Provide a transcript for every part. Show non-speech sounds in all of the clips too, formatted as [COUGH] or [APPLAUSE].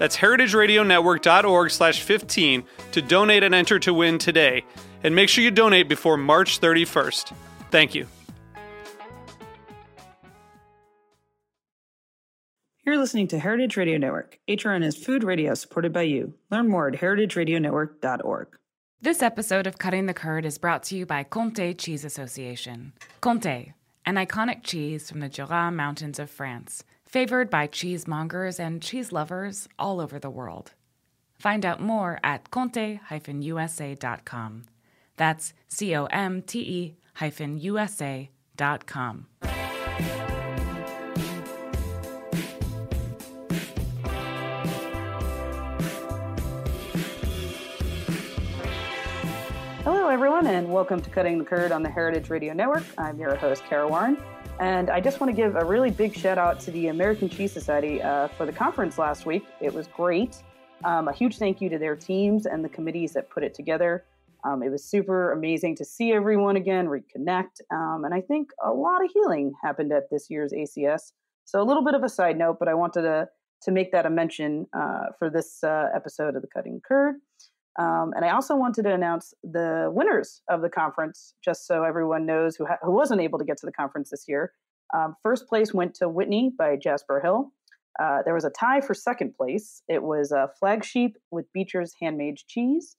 That's heritageradionetwork.org slash 15 to donate and enter to win today. And make sure you donate before March 31st. Thank you. You're listening to Heritage Radio Network. HRN is food radio supported by you. Learn more at heritageradionetwork.org. This episode of Cutting the Curd is brought to you by Comté Cheese Association. Comté, an iconic cheese from the Jura Mountains of France favored by cheesemongers and cheese lovers all over the world. Find out more at comte-usa.com. That's C O M T E hyphen USA.com. Hello, everyone, and welcome to Cutting the Curd on the Heritage Radio Network. I'm your host, Kara Warren. And I just want to give a really big shout out to the American Cheese Society uh, for the conference last week. It was great. Um, a huge thank you to their teams and the committees that put it together. Um, it was super amazing to see everyone again, reconnect. Um, and I think a lot of healing happened at this year's ACS. So, a little bit of a side note, but I wanted to, to make that a mention uh, for this uh, episode of the Cutting Curd. Um, and I also wanted to announce the winners of the conference, just so everyone knows who, ha- who wasn't able to get to the conference this year. Um, first place went to Whitney by Jasper Hill. Uh, there was a tie for second place. It was a Flagsheep with Beecher's Handmade Cheese,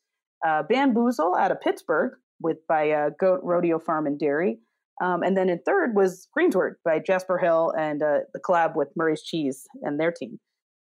uh, Bamboozle out of Pittsburgh with by uh, Goat Rodeo Farm and Dairy, um, and then in third was Greensward by Jasper Hill and uh, the collab with Murray's Cheese and their team.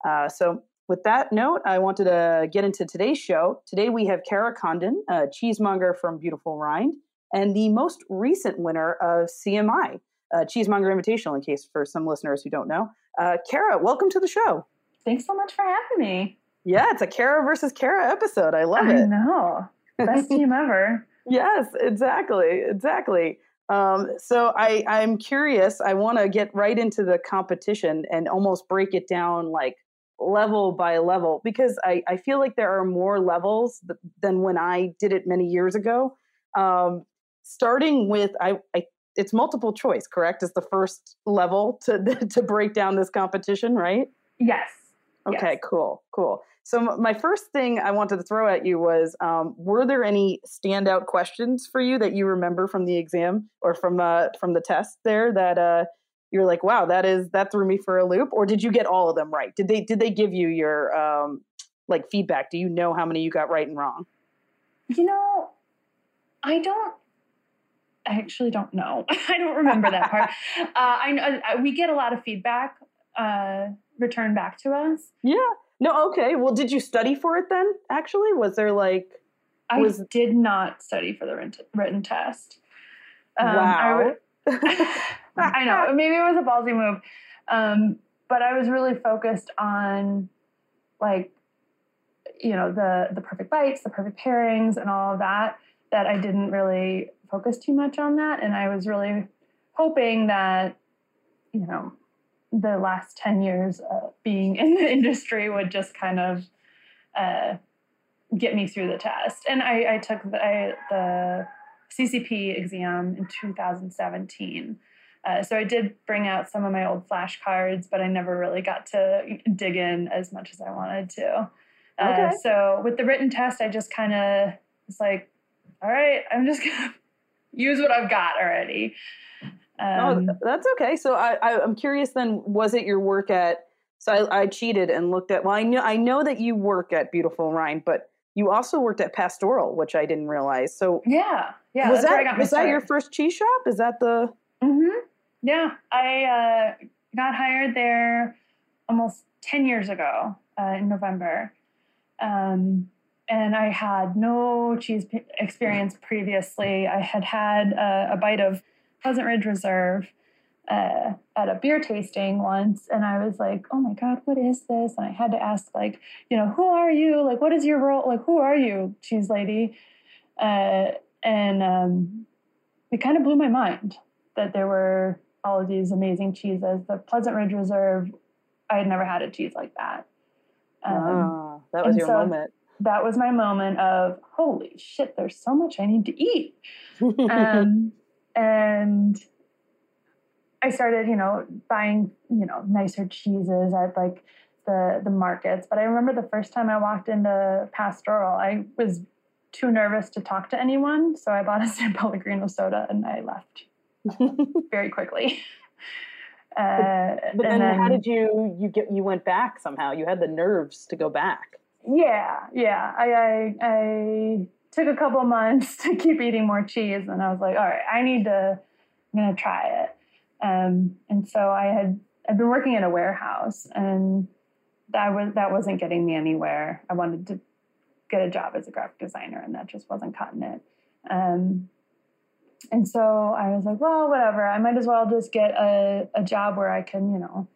Uh, so with that note, I wanted to get into today's show. Today we have Cara Condon, a cheesemonger from Beautiful Rind, and the most recent winner of CMI, uh, Cheesemonger Invitational, in case for some listeners who don't know. Uh, Kara, welcome to the show. Thanks so much for having me. Yeah, it's a Kara versus Kara episode. I love I it. I know. Best [LAUGHS] team ever. Yes, exactly, exactly. Um, so I, I'm curious. I want to get right into the competition and almost break it down like level by level because I, I feel like there are more levels th- than when I did it many years ago. Um, starting with I, I it's multiple choice, correct? Is the first level to [LAUGHS] to break down this competition, right? Yes. Okay, Yes. cool, cool. So m- my first thing I wanted to throw at you was: um, Were there any standout questions for you that you remember from the exam or from uh, from the test there that uh, you're like, "Wow, that is that threw me for a loop"? Or did you get all of them right? Did they did they give you your um, like feedback? Do you know how many you got right and wrong? You know, I don't. I actually don't know. [LAUGHS] I don't remember that part. [LAUGHS] Uh, I know uh, we get a lot of feedback uh, returned back to us. Yeah. No. Okay. Well, did you study for it then? Actually, was there like I Was- did not study for the written, written test. Um, wow? w- [LAUGHS] I know. Maybe it was a ballsy move. Um, but I was really focused on like, you know, the the perfect bites, the perfect pairings and all of that, that I didn't really focus too much on that. And I was really hoping that, you know, the last 10 years uh, being in the [LAUGHS] industry would just kind of uh, get me through the test. And I, I took the, I, the CCP exam in 2017. Uh, so I did bring out some of my old flashcards, but I never really got to dig in as much as I wanted to. Uh, Okay. So with the written test, I just kind of was like, all right, I'm just [LAUGHS] gonna use what I've got already. Oh, Um, th- that's okay. So I, I, I'm curious. Then, was it your work at? So I, I cheated and looked at. Well, I know I know that you work at Beautiful Rind, but you also worked at Pastoral, which I didn't realize. So yeah, yeah. was that was that your first cheese shop? Is that the? Mm-hmm. Yeah, I uh, got hired there almost ten years ago uh, in November, um, and I had no cheese p- experience previously. I had had a, a bite of Pleasant Ridge Reserve uh, at a beer tasting once, and I was like, "Oh my god, what is this?" And I had to ask, like, you know, "Who are you? Like, what is your role? Like, who are you, cheese lady?" Uh, and um, it kind of blew my mind that there were all of these amazing cheeses. The Pleasant Ridge Reserve, I had never had a cheese like that. Um, oh, that was your so moment. That was my moment of holy shit! There's so much I need to eat. um, [LAUGHS] and I started, you know, buying, you know, nicer cheeses at like the the markets. But I remember the first time I walked into Pastoral, I was too nervous to talk to anyone, so I bought a [LAUGHS] San Pellegrino soda and I left [LAUGHS] very quickly. Uh, but, but then, then, how did you you get you went back somehow? You had the nerves to go back. Yeah, yeah. I I, I took a couple months [LAUGHS] to keep eating more cheese, and I was like, all right, I need to. I'm gonna try it. Um, and so I had I'd been working in a warehouse, and that was that wasn't getting me anywhere. I wanted to get a job as a graphic designer, and that just wasn't cutting it. Um, and so I was like, well, whatever. I might as well just get a, a job where I can, you know,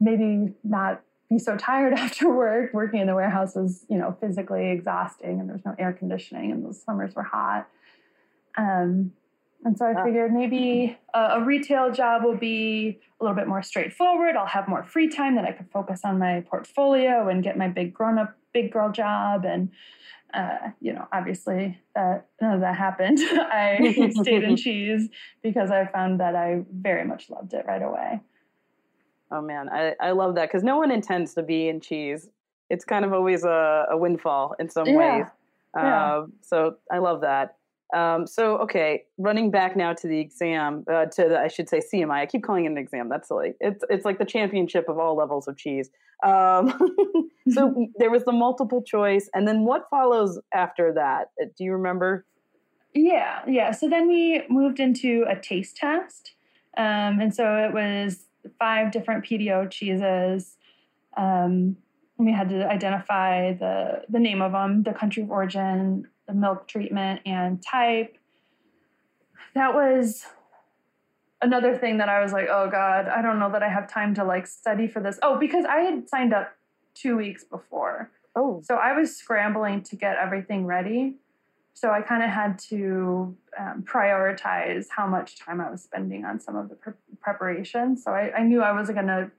maybe not be so tired [LAUGHS] after work. Working in the warehouse was, you know, physically exhausting, and there was no air conditioning, and the summers were hot. Um, and so I figured maybe a, a, retail job will be a little bit more straightforward. I'll have more free time that I could focus on my portfolio and get my big grown up, big girl job. And, uh, you know, obviously that none of that happened. [LAUGHS] I [LAUGHS] stayed in cheese because I found that I very much loved it right away. Oh man, I, I love that because no one intends to be in cheese. It's kind of always a, a windfall in some yeah. ways. Yeah. Uh, so I love that. Um, so okay, running back now to the exam, uh, to the, I should say CMI. I keep calling it an exam. That's silly. It's it's like the championship of all levels of cheese. Um, [LAUGHS] so [LAUGHS] there was the multiple choice, and then what follows after that? Uh, do you remember? Yeah, yeah. So then we moved into a taste test, um, and so it was five different PDO cheeses. Um, we had to identify the the name of them, the country of origin, the milk treatment and type. That was another thing that I was like, oh God, I don't know that I have time to like study for this. Oh, because I had signed up two weeks before. Oh. So I was scrambling to get everything ready. So I kind of had to um, prioritize how much time I was spending on some of the pre- preparation. So I, I knew I wasn't going to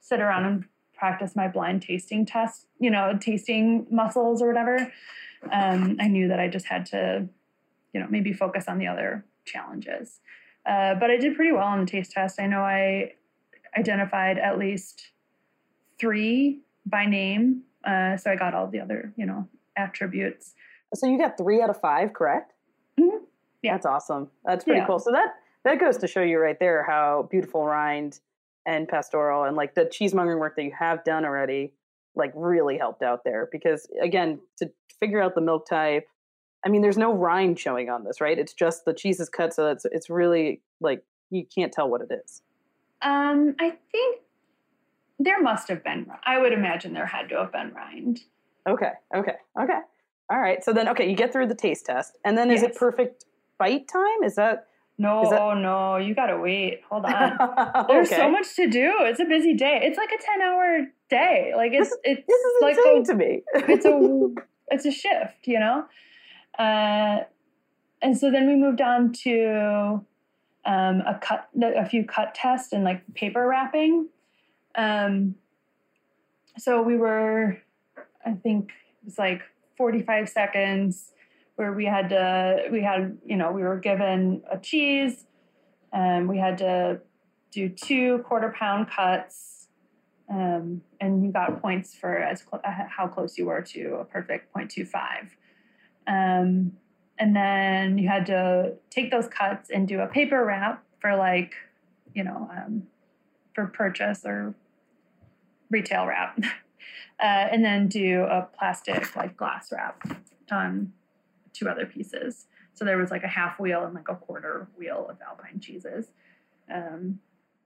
sit around and practice my blind tasting test, you know, tasting muscles or whatever um, I knew that I just had to, you know, maybe focus on the other challenges. Uh, but I did pretty well on the taste test. I know I identified at least three by name, uh, so I got all the other, you know, attributes. So you got three out of five, correct? Mm-hmm. Yeah, that's awesome. That's pretty yeah. cool. So that that goes to show you right there how beautiful rind and pastoral and like the cheesemongering work that you have done already like really helped out there because again to figure out the milk type i mean there's no rind showing on this right it's just the cheese is cut so it's it's really like you can't tell what it is um i think there must have been i would imagine there had to have been rind okay okay okay all right so then okay you get through the taste test and then yes. is it perfect bite time is that no, that... oh no, you gotta wait. Hold on. [LAUGHS] There's so much to do. It's a busy day. It's like a 10 hour day. Like it's it's this is like insane a, to me. it's a [LAUGHS] it's a shift, you know? Uh and so then we moved on to um, a cut a few cut tests and like paper wrapping. Um so we were I think it was like 45 seconds where we had to we had you know we were given a cheese and we had to do two quarter pound cuts um, and you got points for as cl- uh, how close you were to a perfect 0.25 um, and then you had to take those cuts and do a paper wrap for like you know um, for purchase or retail wrap [LAUGHS] uh, and then do a plastic like glass wrap on two other pieces. So there was like a half wheel and like a quarter wheel of alpine cheeses. Um,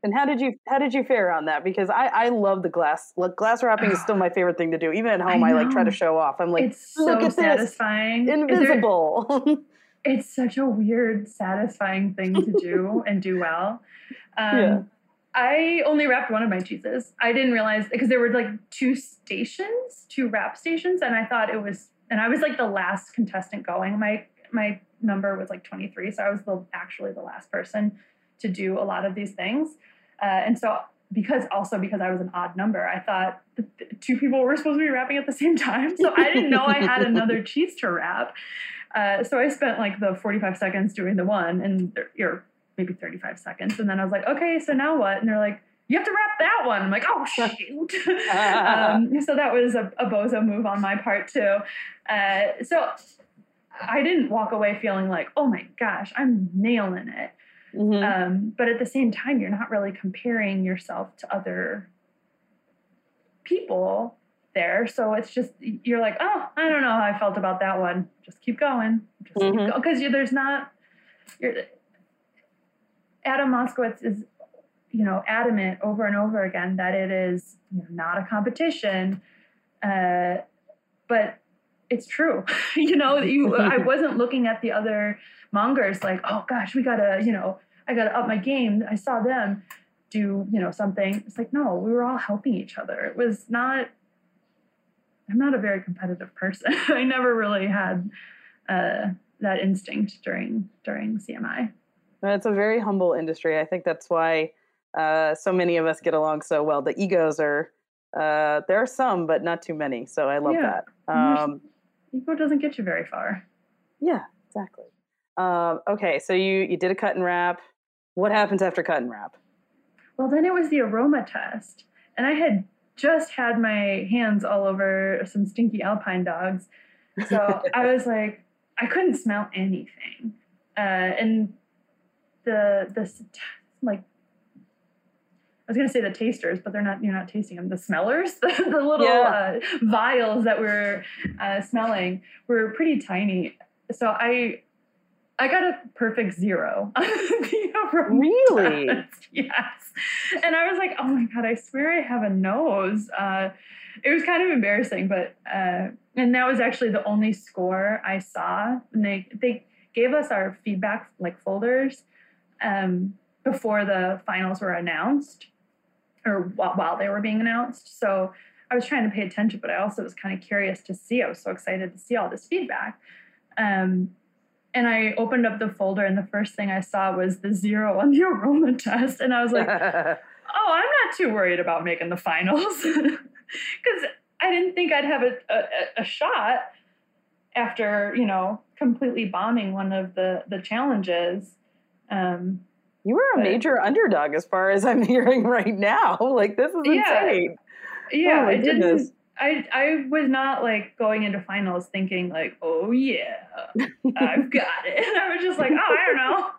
and how did you how did you fare on that? Because I I love the glass look, glass wrapping is still my [SIGHS] favorite thing to do. Even at home, I, I like try to show off. I'm like, it's look so at satisfying, this, invisible. [LAUGHS] it's such a weird, satisfying thing to do [LAUGHS] and do well. Um, yeah. I only wrapped one of my cheeses. I didn't realize because there were like two stations, two wrap stations, and I thought it was, and I was like the last contestant going. My my number was like 23, so I was the actually the last person to do a lot of these things. Uh, and so because also because I was an odd number, I thought two people were supposed to be wrapping at the same time. So I didn't know I had another [LAUGHS] cheese to wrap. Uh, so I spent like the 45 seconds doing the one and or maybe 35 seconds. And then I was like, okay, so now what? And they're like, you have to wrap that one. I'm like, oh [LAUGHS] shoot. [LAUGHS] um, so that was a, a, bozo move on my part too. Uh, so I didn't walk away feeling like, oh my gosh, I'm nailing it. Mm-hmm. Um, but at the same time, you're not really comparing yourself to other people there. So it's just, you're like, oh, I don't know how I felt about that one. Just keep going. Just mm-hmm. keep going. Because there's not, you're, Adam Moskowitz is, you know, adamant over and over again that it is you know, not a competition. Uh, but it's true. [LAUGHS] you know, you I [LAUGHS] wasn't looking at the other mongers like, oh gosh, we gotta, you know, I gotta up my game. I saw them do, you know, something. It's like, no, we were all helping each other. It was not I'm not a very competitive person. [LAUGHS] I never really had uh, that instinct during during CMI. It's a very humble industry. I think that's why uh, so many of us get along so well. The egos are uh, there are some, but not too many. So I love yeah. that. Um, ego doesn't get you very far. Yeah, exactly. Um, okay, so you you did a cut and wrap. What happens after cut and wrap? Well, then it was the aroma test, and I had just had my hands all over some stinky alpine dogs, so [LAUGHS] I was like, I couldn't smell anything, uh, and the the like I was going to say the tasters, but they're not. You're not tasting them. The smellers, the, [LAUGHS] the little yeah. uh, vials that we're uh, smelling were pretty tiny. So I, I got a perfect zero. [LAUGHS] really? Test. [LAUGHS] Yes. And I was like, oh my god, I swear I have a nose. Uh, it was kind of embarrassing, but uh, and that was actually the only score I saw. And they they gave us our feedback like folders um, before the finals were announced or while they were being announced. So I was trying to pay attention, but I also was kind of curious to see. I was so excited to see all this feedback. Um, and I opened up the folder, and the first thing I saw was the zero on the [LAUGHS] aroma test. And I was like, [LAUGHS] oh, I'm not too worried about making the finals. [LAUGHS] Because I didn't think I'd have a, a, a, shot after, you know, completely bombing one of the, the challenges. Um, you were a major underdog as far as I'm hearing right now. Like this is yeah, insane. Yeah, oh I didn't. I I was not like going into finals thinking like, oh yeah, I've [LAUGHS] got it. [LAUGHS] I was just like, oh, I don't know.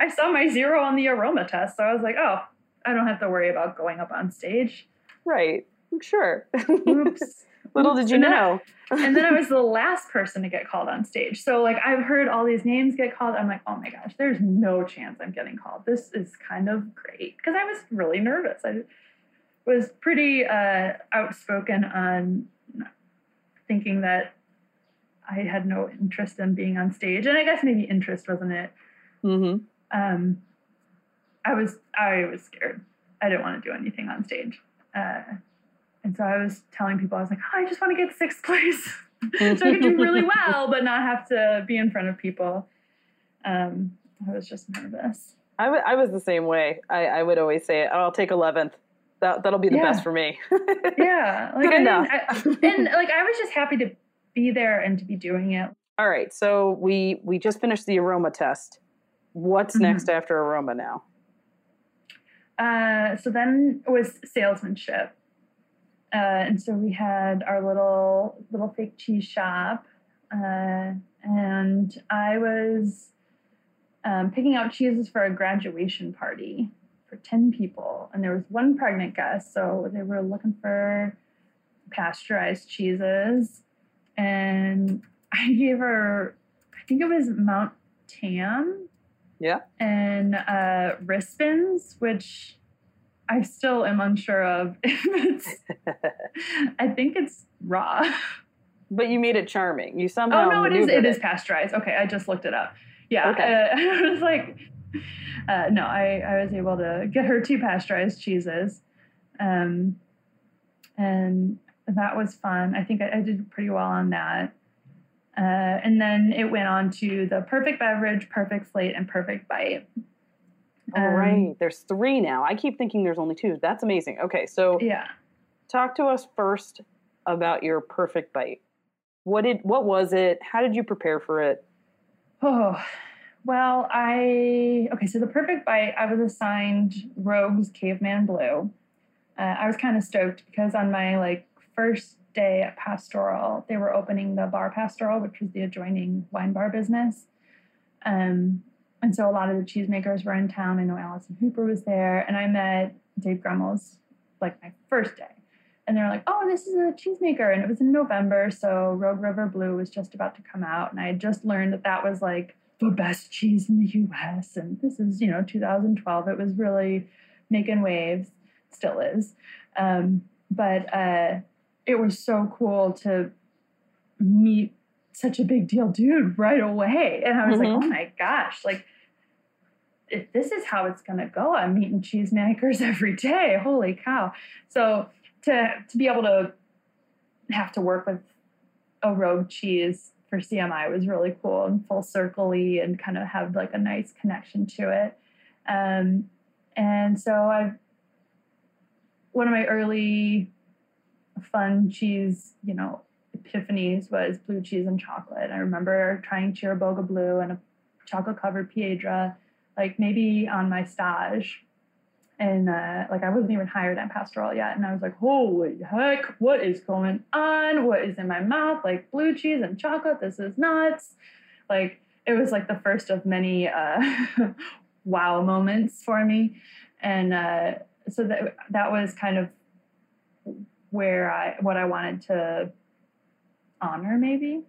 I saw my zero on the aroma test, so I was like, oh, I don't have to worry about going up on stage. Right. Sure. Oops. [LAUGHS] Little did you and know. I, and then I was the last person to get called on stage. So like I've heard all these names get called. I'm like, oh my gosh, there's no chance I'm getting called. This is kind of great because I was really nervous. I was pretty uh, outspoken on thinking that I had no interest in being on stage, and I guess maybe interest wasn't it. Mm-hmm. Um, I was I was scared. I didn't want to do anything on stage. Uh, and so I was telling people, I was like, oh, I just want to get sixth place [LAUGHS] so I could do really well, but not have to be in front of people. Um, I was just nervous. I, w- I was the same way. I, I would always say, oh, I'll take 11th. That, that'll be the yeah. best for me. [LAUGHS] yeah. Like, Good I enough. I, and like, I was just happy to be there and to be doing it. All right. So we, we just finished the aroma test. What's mm-hmm. next after aroma now? Uh, so then it was salesmanship. Uh, and so we had our little little fake cheese shop, uh, and I was um, picking out cheeses for a graduation party for ten people, and there was one pregnant guest, so they were looking for pasteurized cheeses, and [LAUGHS] I gave her, I think it was Mount Tam. Yeah. And uh, Rispens, which I still am unsure of [LAUGHS] if it's. [LAUGHS] I think it's raw. But you made it charming. You somehow. Oh no, it is. It maneuvered is pasteurized. Okay, I just looked it up. Yeah, Okay. uh, I was like, [LAUGHS] uh, no, I I was able to get her two pasteurized cheeses, um, and that was fun. I think I, I did pretty well on that. Uh, and then it went on to the perfect beverage, perfect slate, and perfect bite. All Um, right. There's three now. I keep thinking there's only two. That's amazing. Okay, so Yeah. talk to us first about your perfect bite. What did what was it? How did you prepare for it? Oh, well, I okay. So the perfect bite, I was assigned Rogue's Caveman Blue. Uh, I was kind of stoked because on my like first day at Pastoral, they were opening the bar Pastoral, which was the adjoining wine bar business. Um, and so a lot of the cheesemakers were in town. I know Allison Hooper was there, and I met Dave Gremmels like my first day. And they're like, oh, this is a cheesemaker. And it was in November, so Rogue River Blue was just about to come out. And I had just learned that that was like the best cheese in the US. And this is, you know, 2012. It was really making waves, still is. Um, but uh, it was so cool to meet such a big deal dude right away. And I was Mhm. like, oh my gosh, like, if this is how it's going to go, I'm meeting cheesemakers [LAUGHS] every day. Holy cow. So to, to be able to have to work with a rogue cheese for CMI was really cool and full circle and kind of have like a nice connection to it. Um, and so I've, one of my early fun cheese, you know, epiphanies was blue cheese and chocolate. I remember trying Chiriboga Blue and a chocolate covered Piedra, like maybe on my stage. And uh, like I wasn't even hired at Pastoral yet, and I was like, "Holy heck, what is going on? What is in my mouth? Like blue cheese and chocolate? This is nuts!" Like it was like the first of many uh, [LAUGHS] wow moments for me, and uh, so that that was kind of where I what I wanted to honor maybe.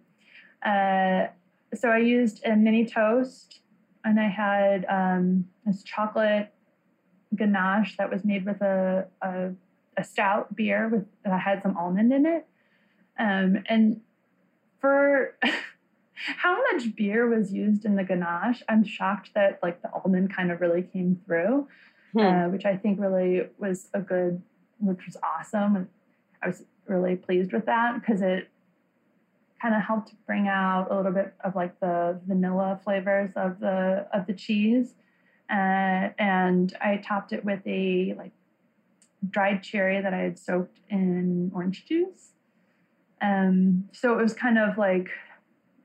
Uh, so I used a mini toast, and I had um, this chocolate ganache that was made with a, a, a stout beer with that had some almond in it. Um, and for [LAUGHS] how much beer was used in the ganache, I'm shocked that like the almond kind of really came through, Hmm. uh, which I think really was a good, which was awesome. And I was really pleased with that because it kind of helped bring out a little bit of like the vanilla flavors of the of the cheese uh, and I topped it with a like dried cherry that I had soaked in orange juice. Um, so it was kind of like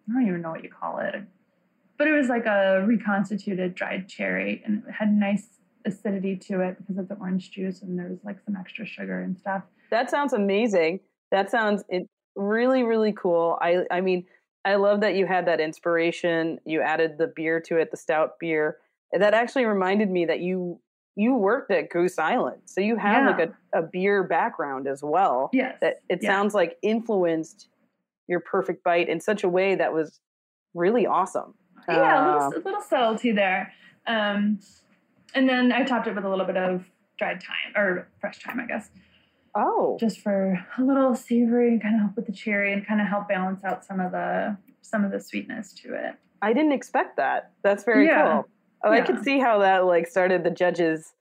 I don't even know what you call it, but it was like a reconstituted dried cherry, and it had nice acidity to it because of the orange juice, and there was like some extra sugar and stuff. That sounds amazing. That sounds it, really, really cool. I, I mean, I love that you had that inspiration. You added the beer to it, the stout beer. That actually reminded me that you you worked at Goose Island, so you have like a, a beer background as well. Yes, That it Yeah. sounds like influenced your perfect bite in such a way that was really awesome. yeah, a Uh, little, a little subtlety there. Um, and then I topped it with a little bit of dried thyme or fresh thyme, I guess. oh, just for a little savory and kind of help with the cherry and kind of help balance out some of the some of the sweetness to it. I didn't expect that. That's very Yeah. cool. Oh, I Yeah. could see how that like started the judges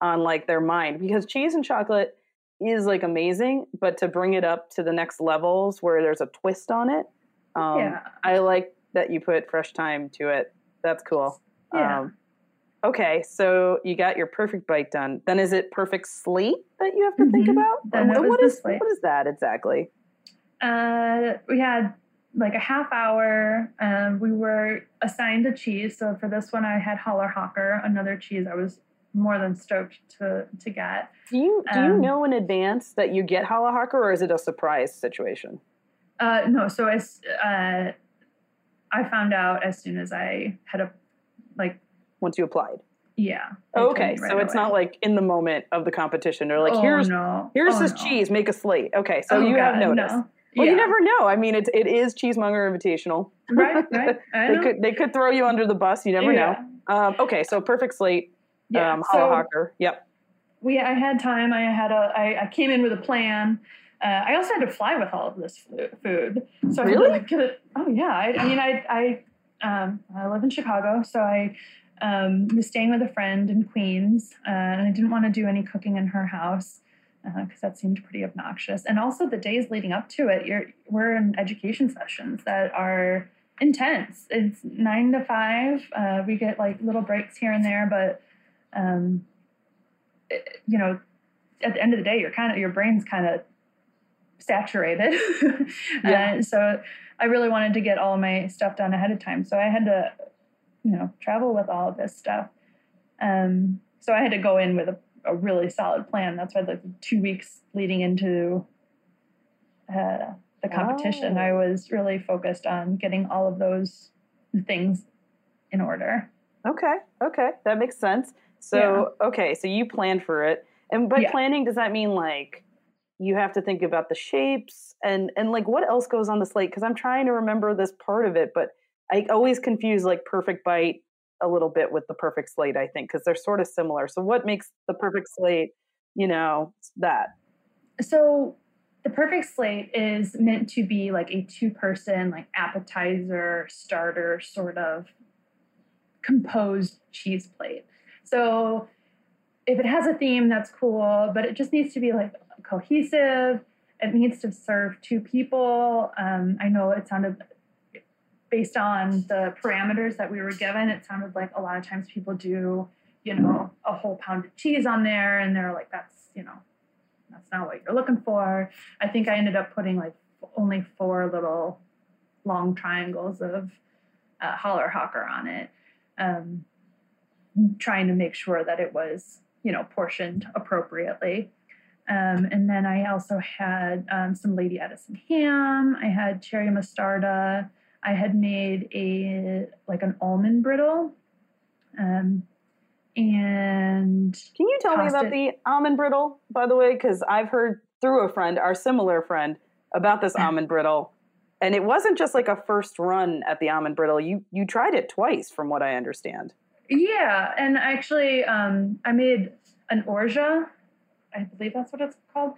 on like their mind because cheese and chocolate is like amazing, but to bring it up to the next levels where there's a twist on it, um, yeah, I like that you put fresh thyme to it. That's cool. yeah. Um, okay, so you got your perfect bite done. Then is it perfect slate that you have to think Mhm. about? Then Or it was what the is what is that exactly? Uh, we had like a half hour. Um, we were assigned a cheese, so for this one, I had Holler Hawker, another cheese I was more than stoked to to get. Do you do you Um, know in advance that you get Holler Hawker or is it a surprise situation? Uh, no, so I uh, I found out as soon as I had a like Once you applied. Yeah. Okay, so it's not like in the moment of the competition. They're like, oh, here's no. here's oh, this no. cheese, make a slate. Okay, so Oh, you have God, noticed. no. Well, yeah. you never know. I mean, it's it is Cheesemonger Invitational. right, right. [LAUGHS] They could they could throw you under the bus. You never yeah. know. Um, okay, so perfect slate. Yeah. Um, so Hawker. Yep. we, I had time. I had a. I, I came in with a plan. Uh, I also had to fly with all of this food. So I Really? Oh yeah. I, I mean, I I um, I live in Chicago, so I um, was staying with a friend in Queens, uh, and I didn't want to do any cooking in her house because that seemed pretty obnoxious. And also the days leading up to it, you're we're in education sessions that are intense. It's nine to five. Uh, we get like little breaks here and there, but um, it- you know, at the end of the day, you're kind of your brain's kind of saturated. [LAUGHS] Yeah. Uh, so I really wanted to get all my stuff done ahead of time. So I had to, you know, travel with all of this stuff. Um, so I had to go in with a, a really solid plan. That's why the two weeks leading into uh, the competition, Oh. I was really focused on getting all of those things in order. Okay. Okay, that makes sense. So okay, so you planned for it, and by Yeah. planning, does that mean like you have to think about the shapes and and like what else goes on the slate? Because I'm trying to remember this part of it, but I always confuse like perfect bite a little bit with the perfect slate. I think because they're sort of similar. So what makes the perfect slate? You know that. So the perfect slate is meant to be like a two person like appetizer starter sort of composed cheese plate. So if it has a theme that's cool, but it just needs to be like cohesive. It needs to serve two people. Um, I know it sounded based on the parameters that we were given, it sounded like a lot of times people do, you know, a whole pound of cheese on there and they're like, that's, you know, that's not what you're looking for. I think I ended up putting like only four little long triangles of uh, holler hawker on it, um, trying to make sure that it was, you know, portioned appropriately. Um, and then I also had um, some Lady Edison ham. I had cherry mostarda. I had made a like an almond brittle. Um, and Can you tell me about it. the almond brittle, by the way? Because I've heard through a friend, our similar friend, about this [LAUGHS] almond brittle, and it wasn't just like a first run at the almond brittle. You you tried it twice, from what I understand. Yeah, and actually, um, I made an orgeat. I believe that's what it's called.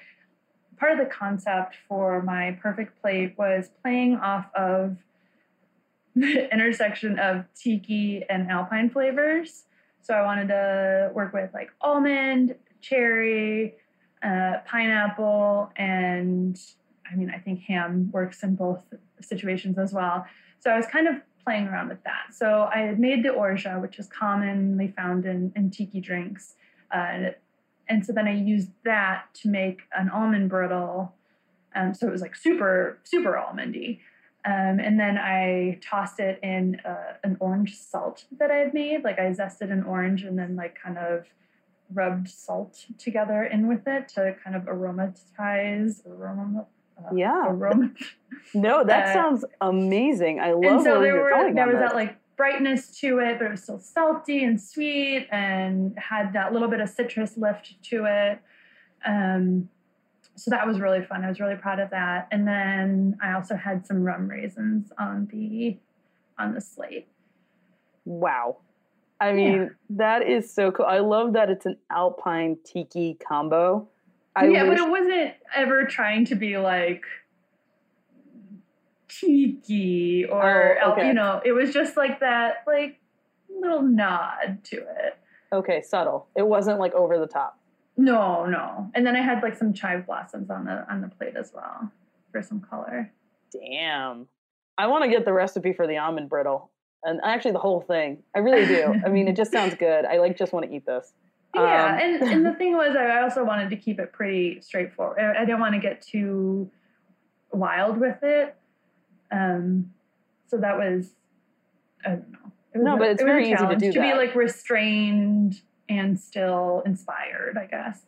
Part of the concept for my perfect plate was playing off of the [LAUGHS] intersection of tiki and alpine flavors. So I wanted to work with like almond, cherry, uh, pineapple, and I mean, I think ham works in both situations as well. So I was kind of playing around with that. So I had made the orgeat, which is commonly found in, in tiki drinks. Uh, and, so then I used that to make an almond brittle. Um, so it was like super, super almondy. Um, and then I tossed it in uh, an orange salt that I had made. Like I zested an orange and then like kind of rubbed salt together in with it to kind of aromatize, aroma, uh, Yeah. aroma, No, [LAUGHS] that Uh, sounds amazing. I love and so there were there was that like brightness to it, but it was still salty and sweet, and had that little bit of citrus lift to it. Um, so that was really fun. I was really proud of that. And then I also had some rum raisins on the on the slate. Wow. I mean, that is so cool. I love that it's an alpine tiki combo. I yeah, wish, but it wasn't ever trying to be like cheeky or Oh, okay. you know, it was just like that like little nod to it. okay, subtle. It wasn't like over the top. No, no. And then I had like some chive blossoms on the on the plate as well for some color. Damn. I want to get the recipe for the almond brittle. And actually the whole thing. I really do. I mean, it just sounds [LAUGHS] good. I like just want to eat this. Yeah, Um, and and the [LAUGHS] thing was, I also wanted to keep it pretty straightforward. I I didn't want to get too wild with it. Um, so that was, I don't know. It was No, a- but it's it very easy to do to be like restrained and still inspired. I guess.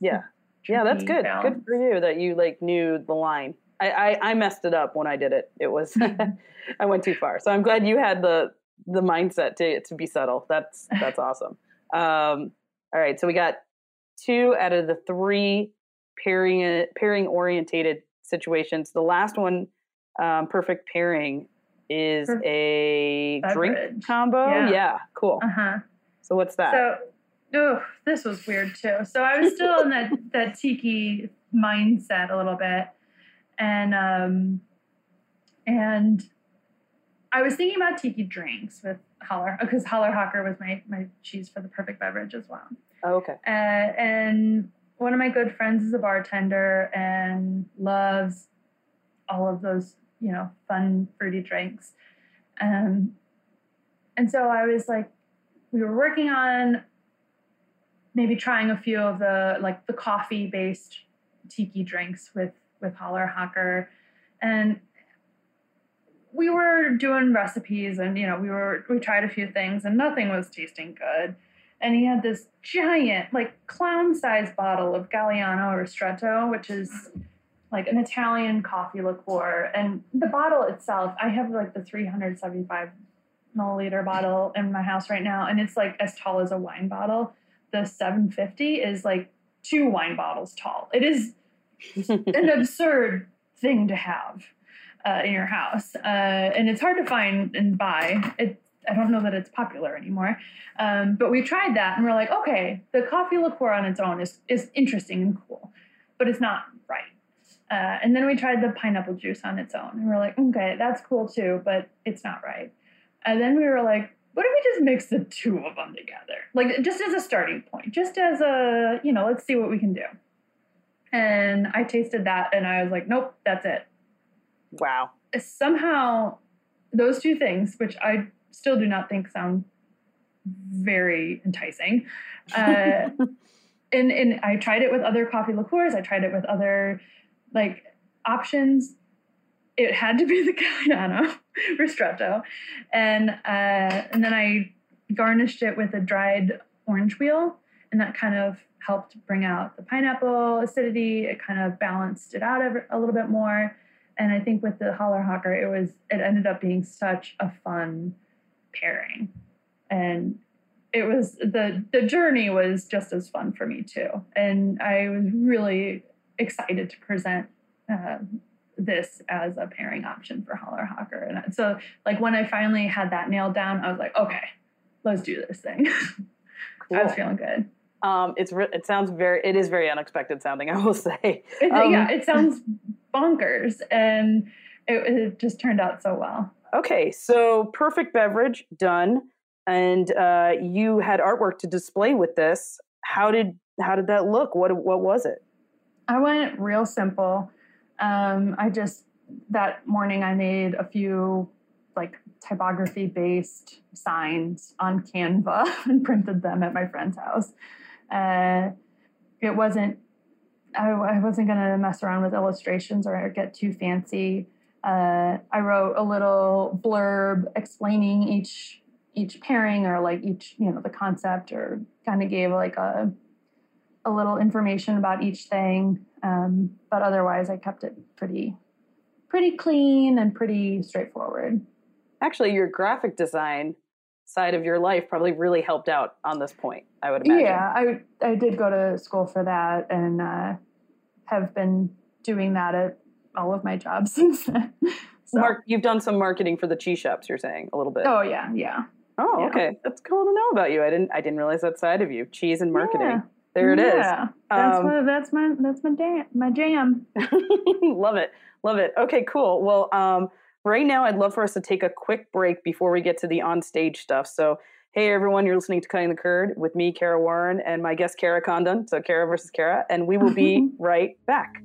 Yeah. Yeah, that's good. balance. Good for you that you like knew the line. I, I, I messed it up when I did it. It was [LAUGHS] [LAUGHS] I went too far. So I'm glad you had the the mindset to to be subtle. That's that's awesome. Um, all right, so we got two out of the three pairing pairing orientated situations. The last one, um, perfect pairing, is Per- a drink combo. Yeah. Yeah, cool. Uh huh. So what's that? So, oh, this was weird too. So I was still in that [LAUGHS] that tiki mindset a little bit, and um, and I was thinking about tiki drinks with Holler because Holler Hawker was my my cheese for the perfect beverage as well. oh, okay. Uh, and one of my good friends is a bartender and loves all of those, you know, fun fruity drinks. Um, and so I was like, we were working on maybe trying a few of the like the coffee based tiki drinks with with Holler Hawker, and we were doing recipes and you know we were we tried a few things and nothing was tasting good and he had this giant, like clown sized bottle of Galliano Ristretto, which is like an Italian coffee liqueur. And the bottle itself, I have like the 375 milliliter bottle in my house right now, and it's like as tall as a wine bottle. The 750 is like two wine bottles tall. It is [LAUGHS] an absurd thing to have uh, in your house, uh, and it's hard to find and buy. It, I don't know that it's popular anymore, um, but we tried that and we're like, okay, the coffee liqueur on its own is is interesting and cool, but it's not right. Uh, and then we tried the pineapple juice on its own, and we're like, okay, that's cool too, but it's not right. And then we were like, what if we just mix the two of them together, like just as a starting point, just as a you know, let's see what we can do. And I tasted that, and I was like, nope, that's it Wow. somehow those two things, which I still do not think sound very enticing, uh, [LAUGHS] and and I tried it with other coffee liqueurs. I tried it with other like options. It had to be the [LAUGHS] Galliano Ristretto, and uh, and then I garnished it with a dried orange wheel, and that kind of helped bring out the pineapple acidity. It kind of balanced it out a, little bit more. And I think with the Holler Hawker, it was it ended up being such a fun pairing, and it was the the journey was just as fun for me too, and I was really excited to present uh, this as a pairing option for Holler Hawker, and so like when I finally had that nailed down, I was like, okay, let's do this thing. [LAUGHS] I was feeling good. Um, it's re- it sounds very it is very unexpected sounding. [LAUGHS] I will say. It, Um, yeah, it sounds bonkers, and it, it just turned out so well. Okay, so perfect beverage done, and uh, you had artwork to display with this. How did how did that look? What what was it? I went real simple. Um, I just that morning I made a few like typography based signs on Canva [LAUGHS] and printed them at my friend's house. Uh, it wasn't I, wasn't gonna mess around with illustrations or get too fancy. Uh, I wrote a little blurb explaining each each pairing or like each you know the concept or kind of gave like a a little information about each thing. Um, but otherwise, I kept it pretty, pretty clean and pretty straightforward. Actually, your graphic design side of your life probably really helped out on this point. I would imagine. Yeah, I I did go to school for that and uh, have been doing that at all of my jobs [LAUGHS] since then. So- Mark, you've done some marketing for the cheese shops. You're saying a little bit. oh yeah, yeah. Oh, yeah. okay. That's cool to know about you. I didn't I didn't realize that side of you. Cheese and marketing. Yeah. There it is. Yeah, that's Um, my that's my that's my jam. My jam. [LAUGHS] love it. Love it. Okay, cool. Well, um, right now I'd love for us to take a quick break before we get to the on stage stuff. So, hey everyone, you're listening to Cutting the Curd with me, Kara Warren, and my guest Cara Condon. So Kara versus Kara, and we will be [LAUGHS] right back.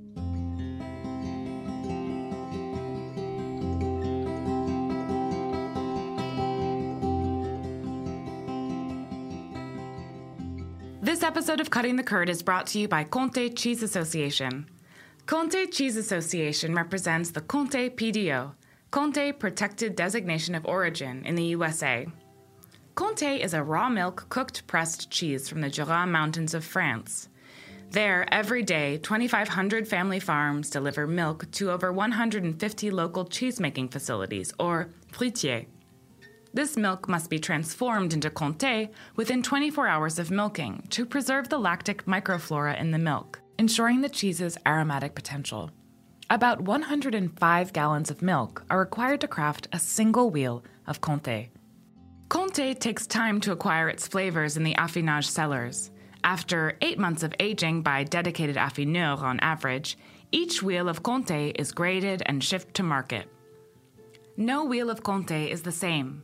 This episode of Cutting the Curd is brought to you by Comté Cheese Association. Comté Cheese Association represents the Comté PDO, Comté Protected Designation of Origin in the USA. Comté is a raw milk cooked pressed cheese from the Jura Mountains of France. There, every day, 2,500 family farms deliver milk to over 150 local cheesemaking facilities, or fruitières. This milk must be transformed into Comté within 24 hours of milking to preserve the lactic microflora in the milk, ensuring the cheese's aromatic potential. About 105 gallons of milk are required to craft a single wheel of Comté. Comté takes time to acquire its flavors in the affinage cellars. After eight months of aging by dedicated affineurs on average, each wheel of Comté is graded and shipped to market. No wheel of Comté is the same.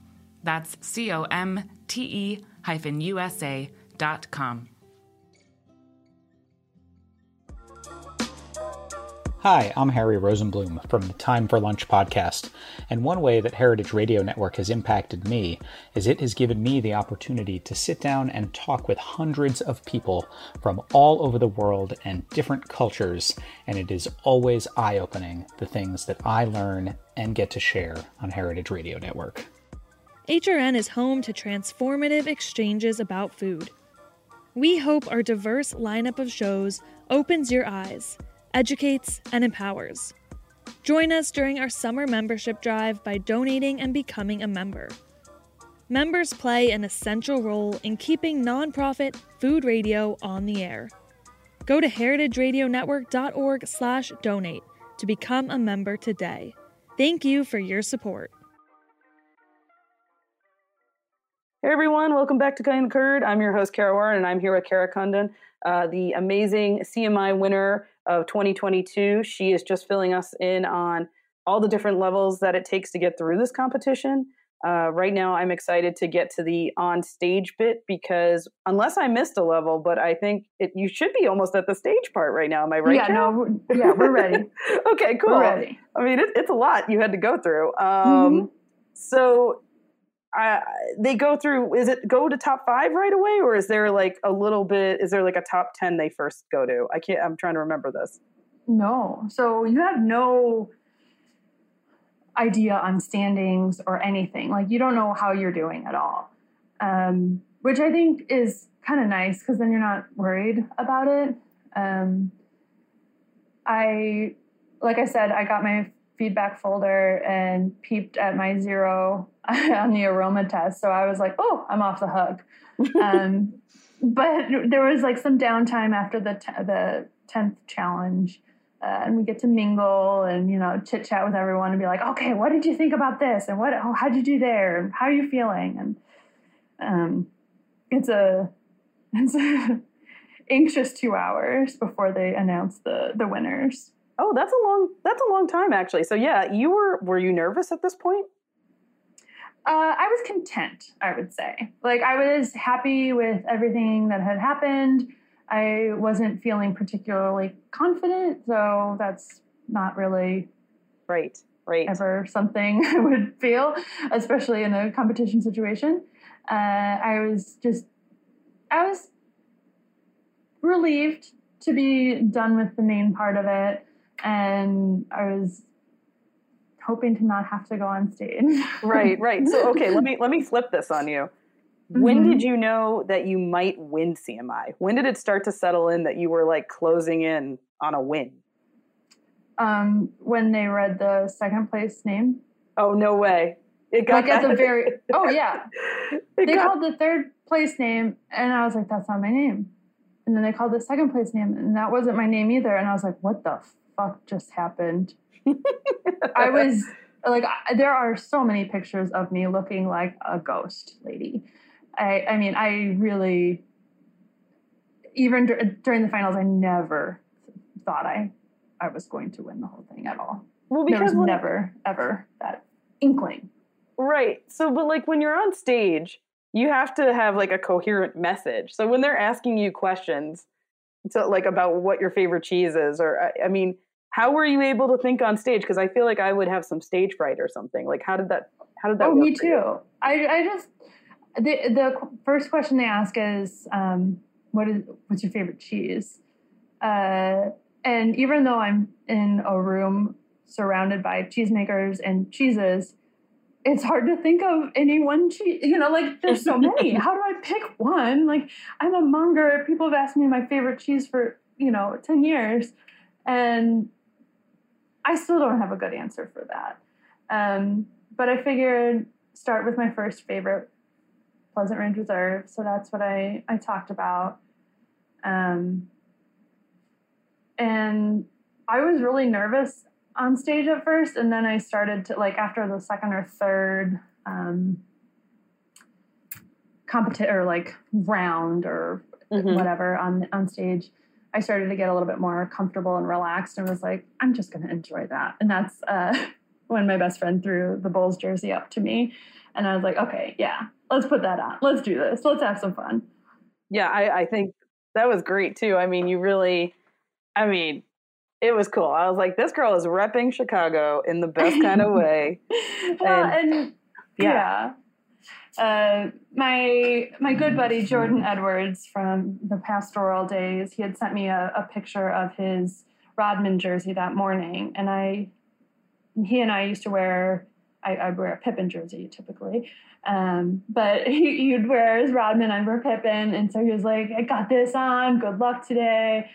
That's C O M T E hyphen USA dot com. Hi, I'm Harry Rosenblum from the Time for Lunch podcast. And one way that Heritage Radio Network has impacted me is it has given me the opportunity to sit down and talk with hundreds of people from all over the world and different cultures. And it is always eye opening the things that I learn and get to share on Heritage Radio Network. HRN is home to transformative exchanges about food. We hope our diverse lineup of shows opens your eyes educates, and empowers. Join us during our summer membership drive by donating and becoming a member. Members play an essential role in keeping nonprofit food radio on the air. Go to heritageradionetwork.org/donate to become a member today. Thank you for your support. Hey everyone, welcome back to Cutting the Curd. I'm your host Kara Warren, and I'm here with Cara Condon, uh, the amazing CMI winner of 2022. She is just filling us in on all the different levels that it takes to get through this competition. Uh, right now, I'm excited to get to the on stage bit because unless I missed a level, but I think it, you should be almost at the stage part right now. Am I right? Yeah, no, yeah, we're ready. [LAUGHS] okay, cool. We're ready. I mean, it, it's a lot you had to go through. Um, mm-hmm. So they go through is it go to top five right away or is there like a little bit is there like a top 10 they first go to? I can't i'm trying to remember this. No. So you have no idea on standings or anything. Like you don't know how you're doing at all. Um, which i think is kind of nice because then you're not worried about it. Um, i like i said i got my feedback folder and peeped at my zero [LAUGHS] on the aroma test. So I was like, oh, I'm off the hook. um, [LAUGHS] but there was like some downtime after the t- the tenth challenge, uh, and we get to mingle and you know chit chat with everyone and be like, okay, what did you think about this? And what? Oh, how'd you do there? And how are you feeling? And um, it's a [LAUGHS] it's a anxious two hours before they announce the the winners. Oh, that's a long that's a long time actually. So yeah, you were were you nervous at this point? Uh, I was content, I would say. Like I was happy with everything that had happened. I wasn't feeling particularly confident, so that's not really right, right. Ever something [LAUGHS] I would feel, especially in a competition situation. Uh, I was just, I was relieved to be done with the main part of it and I was hoping to not have to go on stage. [LAUGHS] right, right. So okay, let me let me flip this on you. When mm-hmm. did you know that you might win CMI? When did it start to settle in that you were like closing in on a win? Um, when they read the second place name. Oh no way! It got like at the very. [LAUGHS] Oh yeah, they got, called the third place name, and I was like, "That's not my name." And then they called the second place name, and that wasn't my name either. And I was like, "What the fuck just happened? I was like, there are so many pictures of me looking like a ghost lady. I, I mean, I really, even d- during the finals, I never thought I, I was going to win the whole thing at all. Well, because there was like, never ever that inkling. Right. So, but like when you're on stage, you have to have like a coherent message. So when they're asking you questions, so like about what your favorite cheese is, or I, I mean, how were you able to think on stage? Because I feel like I would have some stage fright or something. Like, how did that? How did that? Oh, me too. I I just the the first question they ask is, um, "What is what's your favorite cheese?" Uh, and even though I'm in a room surrounded by cheesemakers and cheeses, it's hard to think of any one cheese. You know, like there's so [LAUGHS] many. How do I pick one? Like I'm a monger. People have asked me my favorite cheese for you know ten years, and I still don't have a good answer for that. Um, but I figured start with my first favorite, Pleasant Ridge Reserve. So that's what I I talked about. Um, and I was really nervous on stage at first, and then I started to like after the second or third um, competition or like round or Mhm. whatever on on stage. I started to get a little bit more comfortable and relaxed, and was like, I'm just going to enjoy that. And that's uh, [LAUGHS] when my best friend threw the Bulls jersey up to me, and I was like, okay, yeah, let's put that on. Let's do this. Let's have some fun. Yeah, I, I think that was great too. I mean, you really, I mean, it was cool. I was like, this girl is repping Chicago in the best kind of [LAUGHS] way. well, and yeah. yeah. Uh, my my good buddy Jordan Edwards from the pastoral days, he had sent me a, a picture of his Rodman jersey that morning, and I, he and I used to wear. I, I'd wear a Pippen jersey typically, um, but [LAUGHS] he, he'd wear his Rodman, I'd wear Pippen, and so he was like, "I got this on. Good luck today."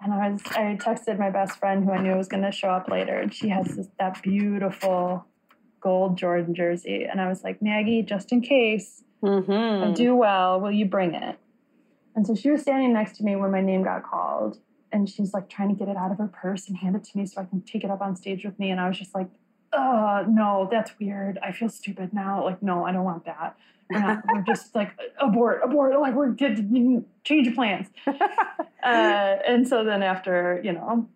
And I was I texted my best friend who I knew was going to show up later, and she has this that beautiful gold Jordan jersey. And I was like, Maggie, just in case Mm-hmm. I do well, will you bring it? And so she was standing next to me when my name got called. And she's like trying to get it out of her purse and hand it to me so I can take it up on stage with me. And I was just like, oh, no, that's weird. I feel stupid now. Like, no, I don't want that. We're, not, we're [LAUGHS] just like, abort, abort. Like, we're good. Change plans. [LAUGHS] uh, and so then after, you know,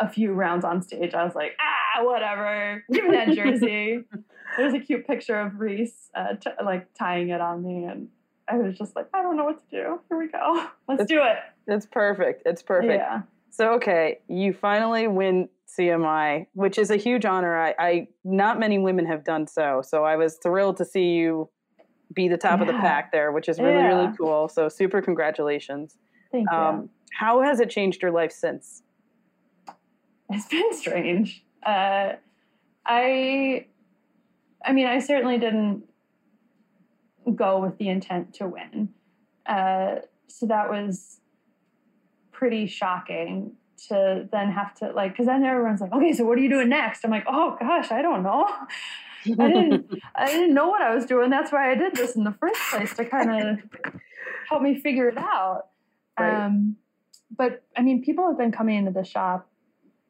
a few rounds on stage, I was like, ah, whatever. Give me that jersey. [LAUGHS] There's a cute picture of Reese, uh, t- like tying it on me, and I was just like, I don't know what to do. Here we go. [LAUGHS] Let's do it. It's perfect. It's perfect. Yeah. So okay, you finally win CMI, which is a huge honor. I, I not many women have done so. So I was thrilled to see you be the top of the pack there, which is really really cool. So super congratulations. Thank you. Um, how has it changed your life since? [LAUGHS] it's been strange. Uh, I, I mean, I certainly didn't go with the intent to win. Uh, so that was pretty shocking to then have to like, because then everyone's like, okay, so what are you doing next? I'm like, oh gosh, I don't know. I didn't, I didn't know what I was doing. That's why I did this in the first place to kind of help me figure it out. Right. Um, but I mean, people have been coming into the shop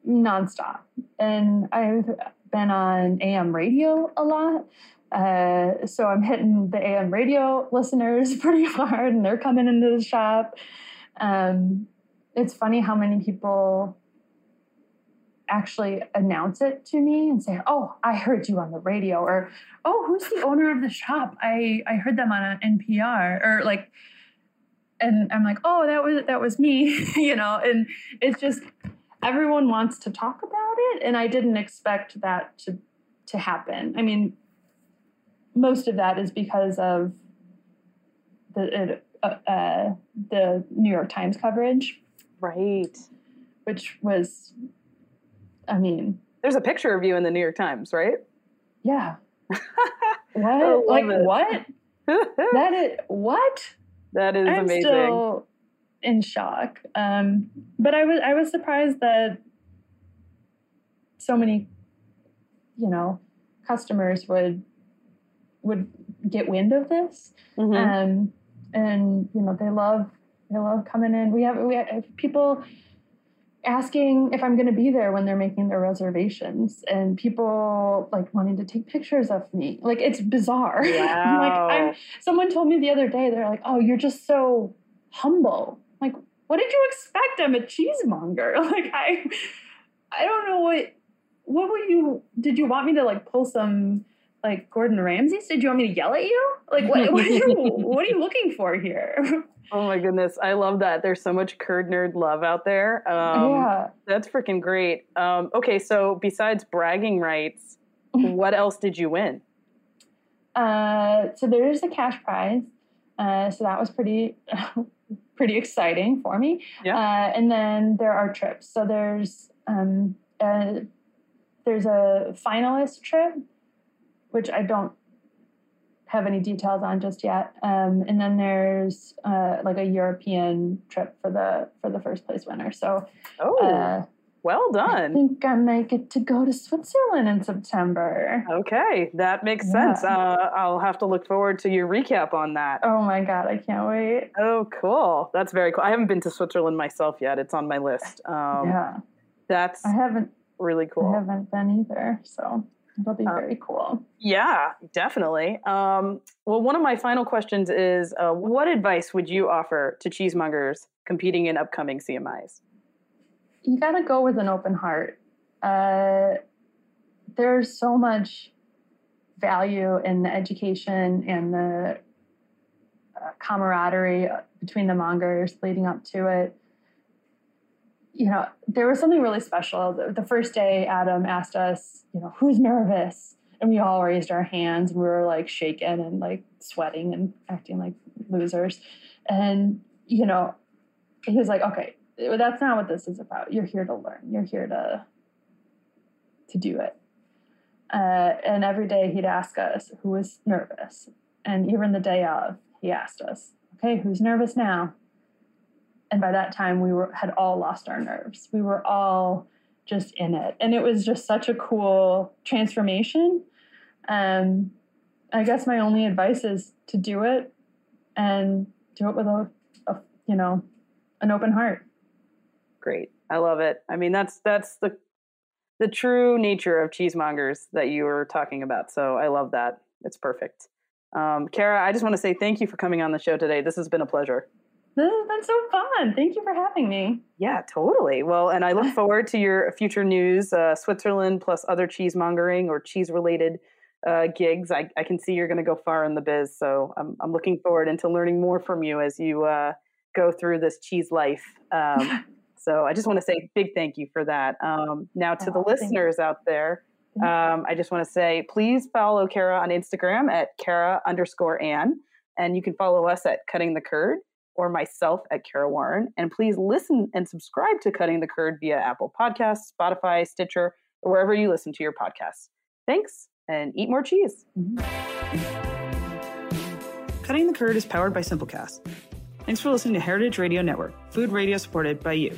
nonstop, and I've been on AM radio a lot. Uh, so I'm hitting the AM radio listeners [LAUGHS] pretty hard, and they're coming into the shop. Um, it's funny how many people actually announce it to me and say, "Oh, I heard you on the radio," or "Oh, who's the owner of the shop? I I heard them on an NPR," or like, and I'm like, "Oh, that was that was me," [LAUGHS] you know. And it's just everyone wants to talk about it, and I didn't expect that to to happen. I mean, most of that is because of the uh, uh, the New York Times coverage, Right. which was, I mean, There's a picture of you in the New York Times, right? yeah. [LAUGHS] What? Like it. what? [LAUGHS] That is what? that is I'm amazing. still in shock. Um, but I was I was surprised that so many, you know, customers would would get wind of this. Mhm. Um, and you know they love they love coming in. We have we have people asking if I'm going to be there when they're making their reservations, and people like wanting to take pictures of me. Like it's bizarre. I'm [LAUGHS] like I'm. Wow. Someone told me the other day they're like, "Oh, you're just so humble." Like, what did you expect? I'm a cheesemonger. [LAUGHS] Like I, I don't know what. What would you? Did you want me to like pull some? Like Gordon Ramsay? Did you want me to yell at you? Like what? What are you? [LAUGHS] what are you looking for here? [LAUGHS] Oh my goodness, I love that. There's so much curd nerd love out there. Um, yeah. That's freaking great. Um, okay, so besides bragging rights, what else did you win? Uh, so there's the cash prize. Uh, so that was pretty pretty exciting for me. Yeah. Uh, and then there are trips. So there's um, a, there's a finalist trip, which I don't have any details on just yet. Um, and then there's uh, like a European trip for the for the first place winner. So Oh, uh, well done. I think I might get to go to Switzerland in September. Okay, that makes Yeah. sense. Uh, I'll have to look forward to your recap on that. Oh my god, I can't wait. Oh, cool. That's very cool. I haven't been to Switzerland myself yet. It's on my list. Um, yeah, That's I haven't really cool. I haven't been either, so it'll be Uh, very cool. Yeah, definitely. Um, well, one of my final questions is uh, what advice would you offer to cheesemongers competing in upcoming CMIs? You got to go with an open heart. Uh, there's so much value in the education and the uh, camaraderie between the mongers leading up to it. You know, there was something really special. The, the first day, Adam asked us, you know, who's nervous? And we all raised our hands and we were like shaking and like sweating and acting like losers. And, you know, he was like, okay, that's not what this is about. You're here to learn. You're here to to do it. Uh, and every day he'd ask us who was nervous, and even the day of, he asked us, "Okay, who's nervous now?" And by that time, we were had all lost our nerves. We were all just in it, and it was just such a cool transformation. Um, I guess my only advice is to do it, and do it with a, a you know, an open heart. Great. I love it. I mean, that's that's the the true nature of cheesemongers that you were talking about. So I love that. It's perfect. Um, Cara, I just want to say thank you for coming on the show today. This has been a pleasure. This has been so fun. Thank you for having me. Yeah, totally. Well, and I look [LAUGHS] forward to your future news, uh, Switzerland plus other cheesemongering or cheese related uh, gigs. I, I can see you're going to go far in the biz. So I'm, I'm looking forward into learning more from you as you uh, go through this cheese life. Um, [LAUGHS] so I just want to say big thank you for that. Um, now, to the Aw, you. listeners out there, um, I just want to say please follow Cara on Instagram at Kara underscore Ann. And you can follow us at Cutting the Curd or myself at Kara Warren. And please listen and subscribe to Cutting the Curd via Apple Podcasts, Spotify, Stitcher, or wherever you listen to your podcasts. Thanks and eat more cheese. Cutting the Curd is powered by Simplecast. Thanks for listening to Heritage Radio Network, food radio supported by you.